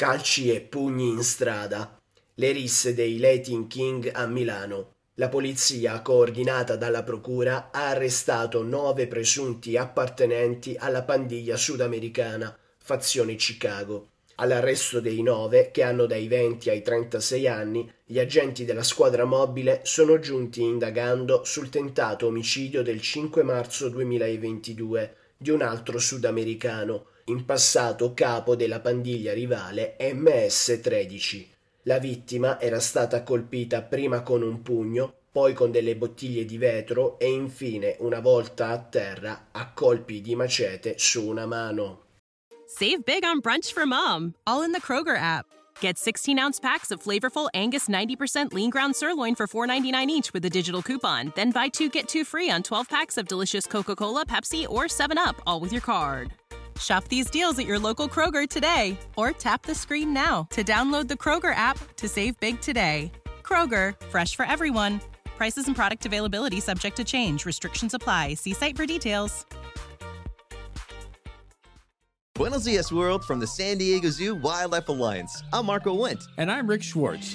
Calci e pugni in strada. Le risse dei Latin King a Milano. La polizia, coordinata dalla procura, ha arrestato nove presunti appartenenti alla pandiglia sudamericana, fazione Chicago. All'arresto dei nove, che hanno dai 20 ai 36 anni, gli agenti della squadra mobile sono giunti indagando sul tentato omicidio del 5 marzo 2022 di un altro sudamericano, in passato capo della pandiglia rivale MS-13. La vittima era stata colpita prima con un pugno, poi con delle bottiglie di vetro e infine, una volta a terra, a colpi di macete su una mano. Save big on brunch for mom, all in the Kroger app. Get 16 ounce packs of flavorful Angus 90% lean ground sirloin for $4.99 each with a digital coupon. Then buy two get two free on 12 packs of delicious Coca Cola, Pepsi, or 7UP, all with your card. Shop these deals at your local Kroger today or tap the screen now to download the Kroger app to save big today. Kroger, fresh for everyone. Prices and product availability subject to change. Restrictions apply. See site for details. Buenos dias, world, from the San Diego Zoo Wildlife Alliance. I'm Marco Wendt. And I'm Rick Schwartz.